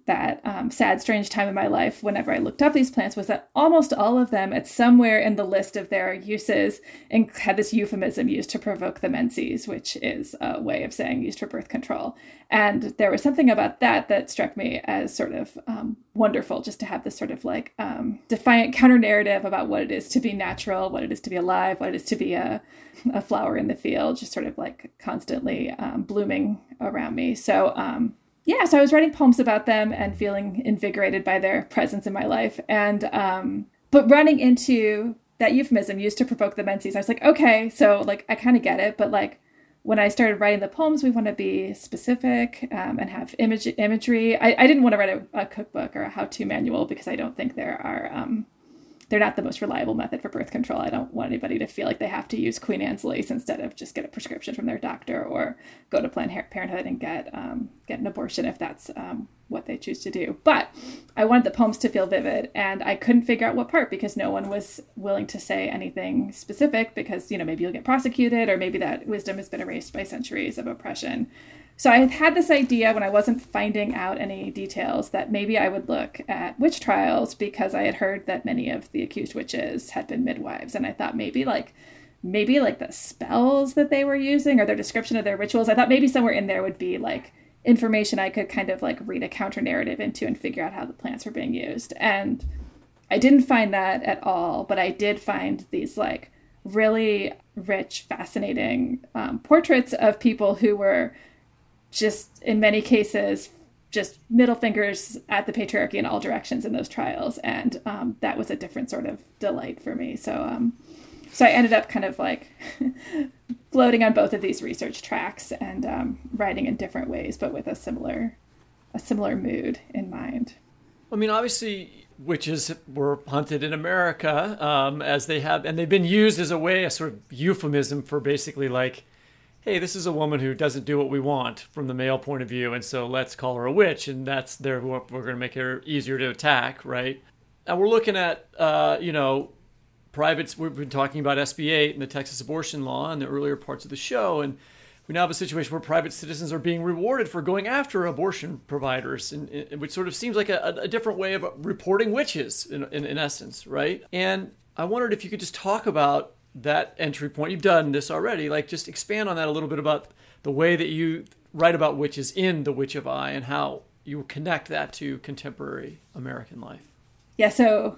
that um, sad, strange time in my life, whenever I looked up these plants, was that almost all of them, at somewhere in the list of their uses, and had this euphemism used to provoke the menses, which is a way of saying used for birth control. And there was something about that that struck me as sort of um, wonderful, just to have this sort of like um, defiant counter narrative about what it is to be natural, what it is to be alive, what it is to be a, a flower in the field, just sort of like constantly um, blooming around me. So, um, yeah, so I was writing poems about them and feeling invigorated by their presence in my life. And, um, but running into that euphemism used to provoke the menses, I was like, okay, so like I kind of get it, but like when I started writing the poems, we want to be specific um, and have image imagery. I, I didn't want to write a, a cookbook or a how-to manual because I don't think there are um, they're not the most reliable method for birth control. I don't want anybody to feel like they have to use Queen Anne's lace instead of just get a prescription from their doctor or go to Planned Parenthood and get um, get an abortion if that's um, what they choose to do. But I wanted the poems to feel vivid, and I couldn't figure out what part because no one was willing to say anything specific because you know maybe you'll get prosecuted or maybe that wisdom has been erased by centuries of oppression. So I had this idea when I wasn't finding out any details that maybe I would look at witch trials because I had heard that many of the accused witches had been midwives, and I thought maybe like maybe like the spells that they were using or their description of their rituals. I thought maybe somewhere in there would be like information I could kind of like read a counter narrative into and figure out how the plants were being used. And I didn't find that at all, but I did find these like really rich, fascinating um, portraits of people who were just in many cases just middle fingers at the patriarchy in all directions in those trials. And um, that was a different sort of delight for me. So um, so i ended up kind of like floating on both of these research tracks and um, writing in different ways but with a similar a similar mood in mind. I mean, obviously, witches were hunted in America um, as they have, and they've been used as a way, a sort of euphemism for basically like, hey, this is a woman who doesn't do what we want from the male point of view, and so let's call her a witch, and that's there. We're going to make her easier to attack, right? And we're looking at, uh, you know, privates. We've been talking about SB 8 and the Texas abortion law in the earlier parts of the show, and we now have a situation where private citizens are being rewarded for going after abortion providers, and, and which sort of seems like a, a different way of reporting witches, in, in, in essence, right? And I wondered if you could just talk about that entry point. You've done this already, like just expand on that a little bit about the way that you write about witches in The Witch of Eye and how you connect that to contemporary American life. yeah so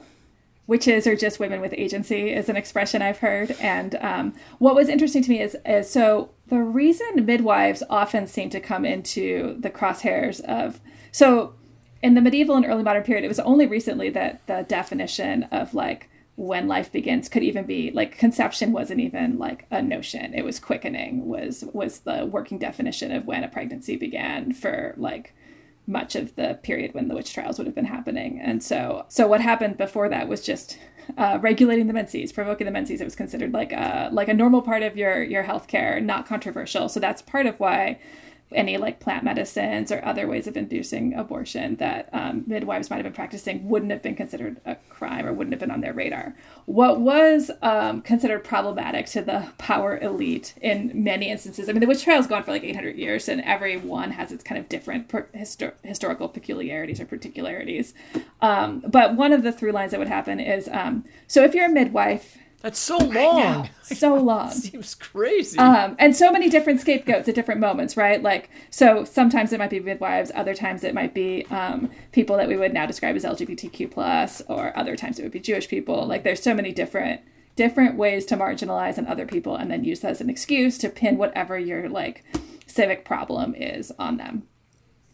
witches are just women with agency is an expression I've heard. And um, what was interesting to me is, is so the reason midwives often seem to come into the crosshairs of so in the medieval and early modern period, it was only recently that the definition of like when life begins could even be like conception wasn't even like a notion. It was quickening was was the working definition of when a pregnancy began for like much of the period when the witch trials would have been happening. And so, so what happened before that was just uh, regulating the menses, provoking the menses. It was considered like a like a normal part of your your healthcare, not controversial. So that's part of why any like plant medicines or other ways of inducing abortion that um, midwives might have been practicing wouldn't have been considered a crime or wouldn't have been on their radar. What was um, considered problematic to the power elite in many instances, I mean, the witch trial has gone for like 800 years, and every one has its kind of different per- histor- historical peculiarities or particularities. Um, but one of the through lines that would happen is um, so if you're a midwife, that's so long. so long. Seems crazy. Um, and so many different scapegoats at different moments, right? Like, so sometimes it might be midwives, other times it might be um, people that we would now describe as LGBTQ plus, or other times it would be Jewish people. Like, there's so many different different ways to marginalize and other people, and then use that as an excuse to pin whatever your like civic problem is on them.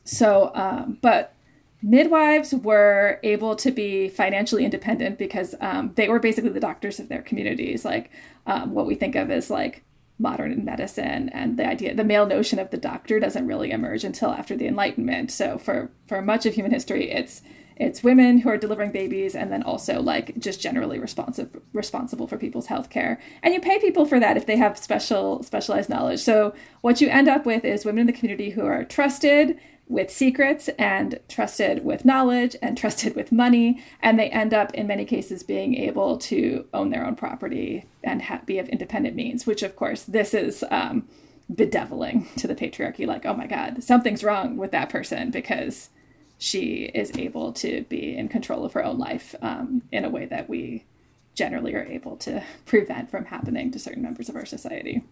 So, um, but midwives were able to be financially independent because um, they were basically the doctors of their communities. Like um, what we think of as like modern medicine and the idea the male notion of the doctor doesn't really emerge until after the enlightenment. So for for much of human history it's it's women who are delivering babies and then also like just generally responsive responsible for people's health care and you pay people for that if they have special specialized knowledge. So what you end up with is women in the community who are trusted with secrets and trusted with knowledge and trusted with money. And they end up, in many cases, being able to own their own property and ha- be of independent means, which, of course, this is um, bedeviling to the patriarchy. Like, oh my God, something's wrong with that person because she is able to be in control of her own life um, in a way that we generally are able to prevent from happening to certain members of our society.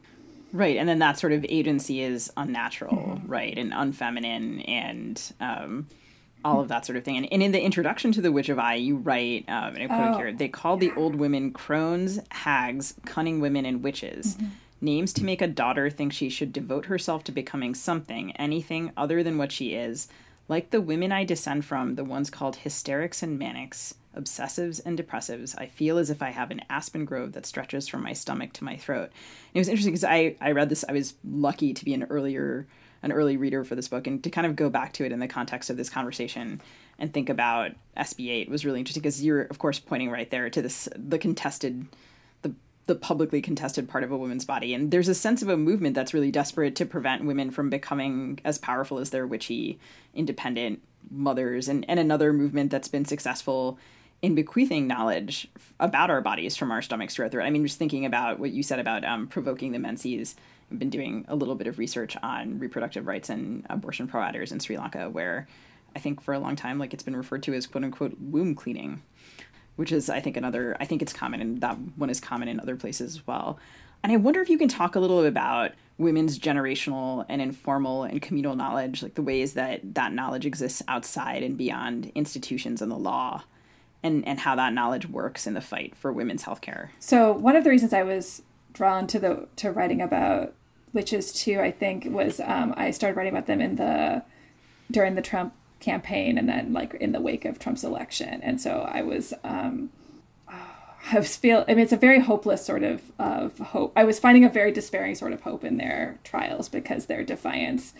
Right, and then that sort of agency is unnatural, mm-hmm. right, and unfeminine, and um, all of that sort of thing. And, and, in the introduction to The Witch of Eye, you write, um, and I quote oh, here, they called the old women crones, hags, cunning women, and witches. Mm-hmm. Names to make a daughter think she should devote herself to becoming something, anything other than what she is. Like the women I descend from, the ones called hysterics and manics, obsessives and depressives, I feel as if I have an aspen grove that stretches from my stomach to my throat. And it was interesting because I, I read this, I was lucky to be an earlier an early reader for this book and to kind of go back to it in the context of this conversation and think about SB8 was really interesting because you're of course pointing right there to this the contested the the publicly contested part of a woman's body and there's a sense of a movement that's really desperate to prevent women from becoming as powerful as their witchy independent mothers and and another movement that's been successful in bequeathing knowledge about our bodies from our stomachs to our throat. I mean, just thinking about what you said about um, provoking the menses. I've been doing a little bit of research on reproductive rights and abortion providers in Sri Lanka, where I think for a long time, like it's been referred to as quote unquote womb cleaning, which is I think another. I think it's common, and that one is common in other places as well. And I wonder if you can talk a little about women's generational and informal and communal knowledge, like the ways that that knowledge exists outside and beyond institutions and the law and, and how that knowledge works in the fight for women's healthcare. So one of the reasons I was drawn to the to writing about witches too, I think, was um, I started writing about them in the during the Trump campaign and then like in the wake of Trump's election, and so I was. Um, I was feel. I mean, it's a very hopeless sort of of hope. I was finding a very despairing sort of hope in their trials because their defiance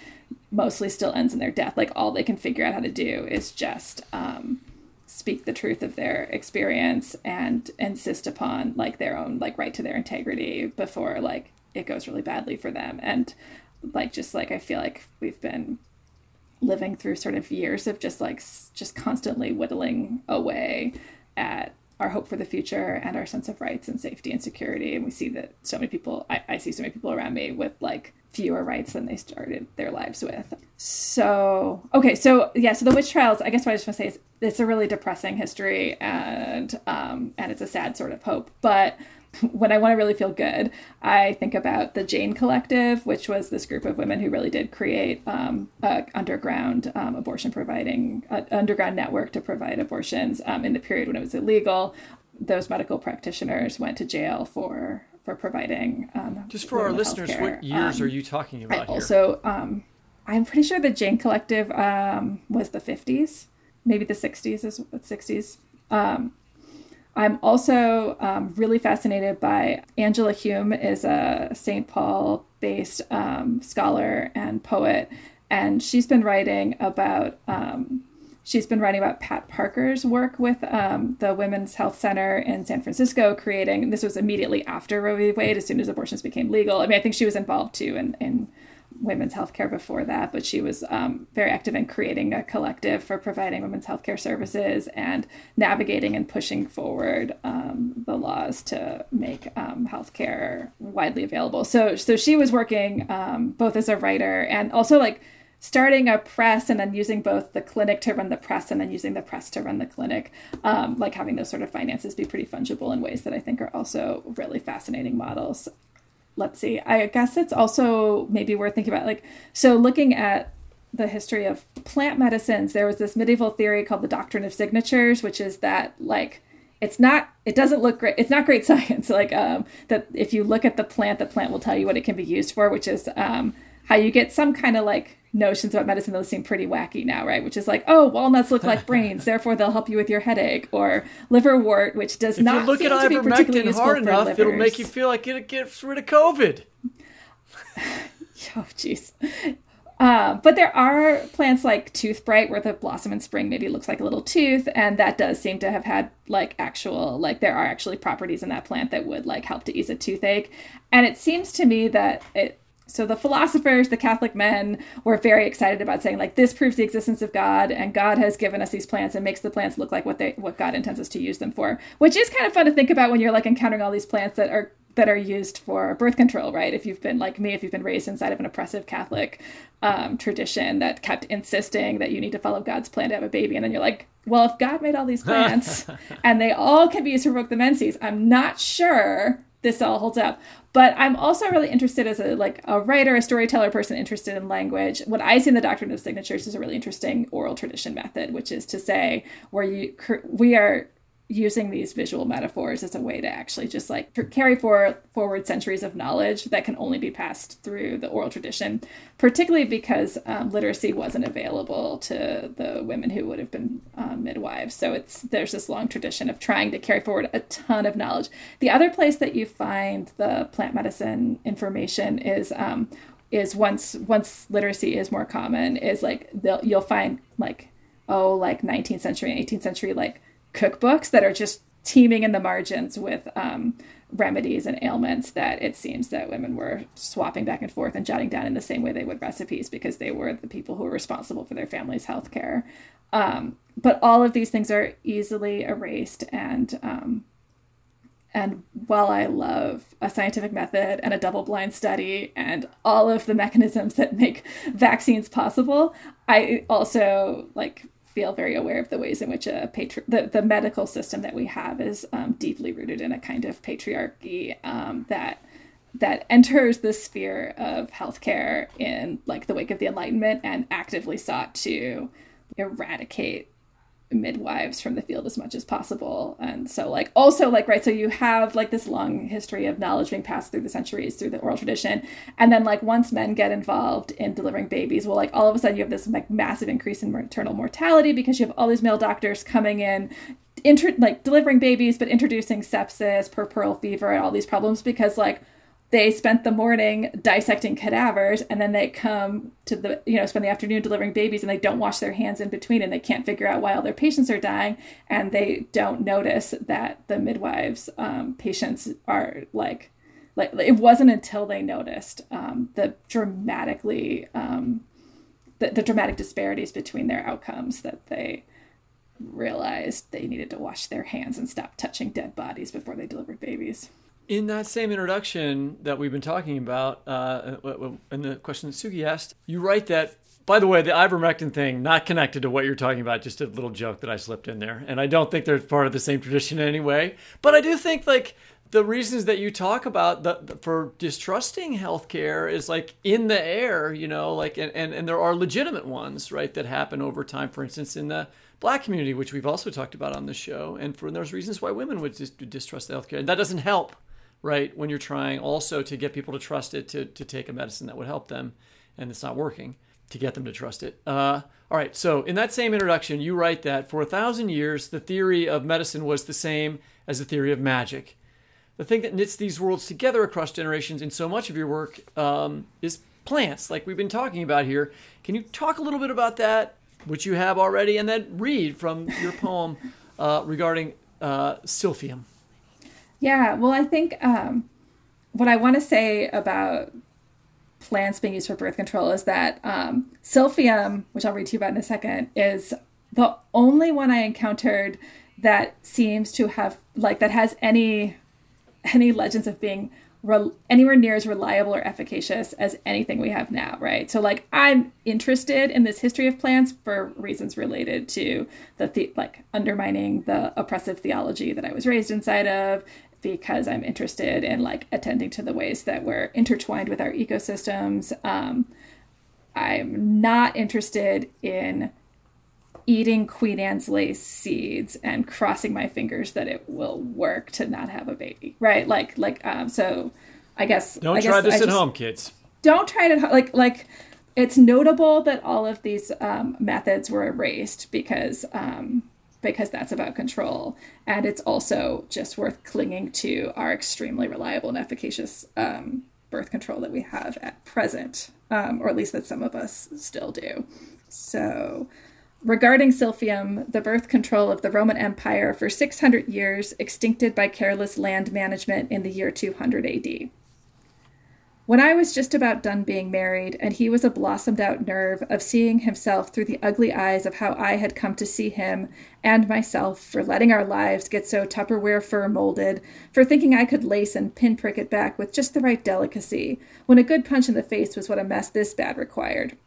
mostly still ends in their death. Like all they can figure out how to do is just um, speak the truth of their experience and insist upon like their own like right to their integrity before like it goes really badly for them. And like just like i feel like we've been living through sort of years of just like just constantly whittling away at our hope for the future and our sense of rights and safety and security and we see that so many people I, I see so many people around me with like fewer rights than they started their lives with. So, okay, so yeah, so the witch trials, I guess what I just want to say is it's a really depressing history and um, and it's a sad sort of hope. But when I want to really feel good, I think about the Jane Collective, which was this group of women who really did create um, a underground um, abortion providing, uh, underground network to provide abortions um, in the period when it was illegal those medical practitioners went to jail for for providing. Um, Just for our listeners, healthcare. what years Um, are you talking about I here? also, um, I'm pretty sure the Jane Collective um, was the 50s, maybe the 60s is 60s. I'm also um, really fascinated by Angela Hume is a St. Paul based um, scholar and poet, and she's been writing about um, she's been writing about Pat Parker's work with um, the Women's Health Center in San Francisco, creating this was immediately after Roe v. Wade, as soon as abortions became legal. I mean, I think she was involved too in, in women's healthcare before that, but she was um, very active in creating a collective for providing women's healthcare services and navigating and pushing forward um, the laws to make um, healthcare widely available. So, so she was working um, both as a writer and also like starting a press and then using both the clinic to run the press and then using the press to run the clinic, um, like having those sort of finances be pretty fungible in ways that I think are also really fascinating models let's see i guess it's also maybe worth thinking about like so looking at the history of plant medicines there was this medieval theory called the doctrine of signatures which is that like it's not it doesn't look great it's not great science. Like um that if you look at the plant the plant will tell you what it can be used for which is um how you get some kind of like notions about medicine that seem pretty wacky now, right? Which is like, oh, walnuts look like brains, therefore they'll help you with your headache, or liverwort, which does if not you look seem at to be particularly ivermectin useful hard for enough, livers. it'll make you feel like it gets rid of COVID. Oh, jeez. Uh, but there are plants like toothbright where the blossom in spring maybe looks like a little tooth and that does seem to have had like actual like there are actually properties in that plant that would like help to ease a toothache and it seems to me that it so the philosophers the catholic men were very excited about saying like this proves the existence of god and god has given us these plants and makes the plants look like what they what god intends us to use them for which is kind of fun to think about when you're like encountering all these plants that are that are used for birth control, right? If you've been like me, if you've been raised inside of an oppressive Catholic um, tradition that kept insisting that you need to follow God's plan to have a baby, and then you're like, well, if God made all these plants and they all can be used to provoke the menses, I'm not sure this all holds up. But I'm also really interested as a like a writer, a storyteller, person interested in language. What I see in the doctrine of signatures is a really interesting oral tradition method, which is to say where you we are using these visual metaphors as a way to actually just like carry for, forward centuries of knowledge that can only be passed through the oral tradition, particularly because um, literacy wasn't available to the women who would have been um, midwives. So it's there's this long tradition of trying to carry forward a ton of knowledge. The other place that you find the plant medicine information is um, is once once literacy is more common is like they'll you'll find like oh like 19th century and 18th century like cookbooks that are just teeming in the margins with um, remedies and ailments that it seems that women were swapping back and forth and jotting down in the same way they would recipes because they were the people who were responsible for their family's health care. Um, but all of these things are easily erased and um, and while I love a scientific method and a double blind study and all of the mechanisms that make vaccines possible, I also like feel very aware of the ways in which a patri- the, the medical system that we have is um, deeply rooted in a kind of patriarchy um, that that enters the sphere of healthcare in like the wake of the enlightenment and actively sought to eradicate midwives from the field as much as possible. And so like also like right so you have like this long history of knowledge being passed through the centuries through the oral tradition. And then like once men get involved in delivering babies well like all of a sudden you have this like massive increase in maternal mortality because you have all these male doctors coming in inter- like delivering babies but introducing sepsis puerperal fever and all these problems because like they spent the morning dissecting cadavers and then they come to the you know spend the afternoon delivering babies and they don't wash their hands in between and they can't figure out why all their patients are dying and they don't notice that the midwives um, patients are like like it wasn't until they noticed um, the dramatically um, the, the dramatic disparities between their outcomes that they realized they needed to wash their hands and stop touching dead bodies before they delivered babies in that same introduction that we've been talking about, uh, and the question that Sugi asked, you write that. By the way, the ivermectin thing not connected to what you're talking about. Just a little joke that I slipped in there, and I don't think they're part of the same tradition in any way. But I do think like the reasons that you talk about the, the, for distrusting healthcare is like in the air, you know, like and, and and there are legitimate ones, right, that happen over time. For instance, in the black community, which we've also talked about on the show, and for those reasons why women would dis- distrust healthcare, and that doesn't help, right? When you're trying also to get people to trust it to to take a medicine that would help them, and it's not working to get them to trust it. Uh, all right, so in that same introduction, you write that for a thousand years, the theory of medicine was the same as the theory of magic. The thing that knits these worlds together across generations in so much of your work um, is plants, like we've been talking about here. Can you talk a little bit about that, which you have already, and then read from your poem uh, regarding uh, silphium? Yeah, well, I think um, what I want to say about plants being used for birth control is that um, silphium, which I'll read to you about in a second, is the only one I encountered that seems to have like that has any any legends of being re- anywhere near as reliable or efficacious as anything we have now, right? So like I'm interested in this history of plants for reasons related to the, the like undermining the oppressive theology that I was raised inside of because I'm interested in like attending to the ways that we're intertwined with our ecosystems. Um, I'm not interested in eating Queen Anne's lace seeds and crossing my fingers that it will work to not have a baby, right? Like, like, um, so I guess don't I try guess this I at just- home, kids. Don't try it at home. Like, like, it's notable that all of these um, methods were erased because um, because that's about control, and it's also just worth clinging to our extremely reliable and efficacious um, birth control that we have at present, um, or at least that some of us still do. So, regarding silphium, the birth control of the Roman Empire for 600 years, extincted by careless land management in the year 200 AD. When I was just about done being married, and he was a blossomed out nerve of seeing himself through the ugly eyes of how I had come to see him and myself for letting our lives get so Tupperware fur molded, for thinking I could lace and pinprick it back with just the right delicacy, when a good punch in the face was what a mess this bad required.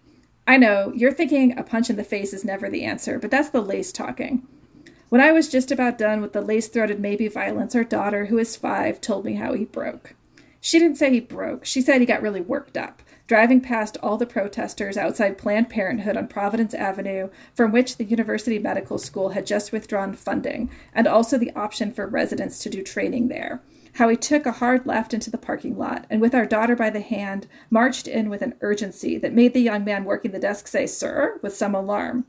I know, you're thinking a punch in the face is never the answer, but that's the lace talking. When I was just about done with the lace throated maybe violence, our daughter, who is five, told me how he broke. She didn't say he broke. She said he got really worked up, driving past all the protesters outside Planned Parenthood on Providence Avenue, from which the University Medical School had just withdrawn funding, and also the option for residents to do training there. How he took a hard left into the parking lot, and with our daughter by the hand, marched in with an urgency that made the young man working the desk say, Sir, with some alarm.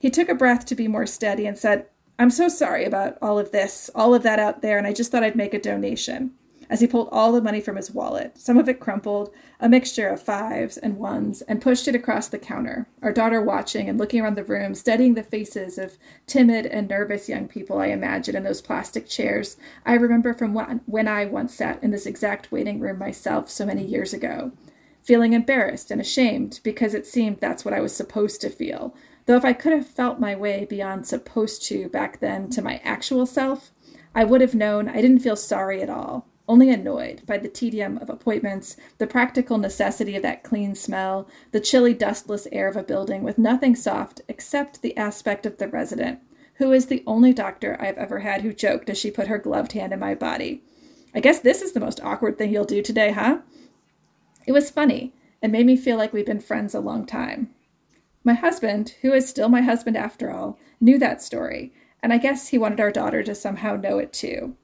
He took a breath to be more steady and said, I'm so sorry about all of this, all of that out there, and I just thought I'd make a donation as he pulled all the money from his wallet, some of it crumpled, a mixture of fives and ones, and pushed it across the counter, our daughter watching and looking around the room, studying the faces of timid and nervous young people I imagine in those plastic chairs I remember from when I once sat in this exact waiting room myself so many years ago, feeling embarrassed and ashamed because it seemed that's what I was supposed to feel. Though if I could have felt my way beyond supposed to back then to my actual self, I would have known I didn't feel sorry at all only annoyed by the tedium of appointments, the practical necessity of that clean smell, the chilly, dustless air of a building with nothing soft except the aspect of the resident, who is the only doctor I've ever had who joked as she put her gloved hand in my body. I guess this is the most awkward thing you'll do today, huh? It was funny and made me feel like we'd been friends a long time. My husband, who is still my husband after all, knew that story, and I guess he wanted our daughter to somehow know it too.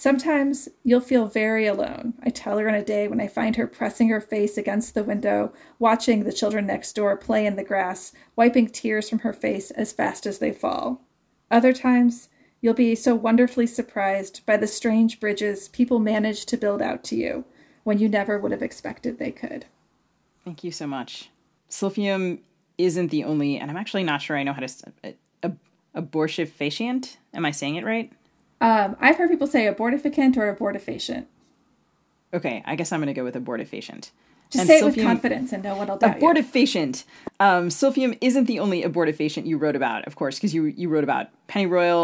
Sometimes you'll feel very alone. I tell her on a day when I find her pressing her face against the window, watching the children next door play in the grass, wiping tears from her face as fast as they fall. Other times, you'll be so wonderfully surprised by the strange bridges people manage to build out to you when you never would have expected they could. Thank you so much. Silphium isn't the only, and I'm actually not sure I know how to. Uh, abortifacient? Am I saying it right? Um, I've heard people say abortificant or abortifacient. Okay, I guess I'm going to go with abortifacient. Just say it with confidence and no one will doubt abortifacient. Um, silphium isn't the only abortifacient you wrote about, of course, because you you wrote about pennyroyal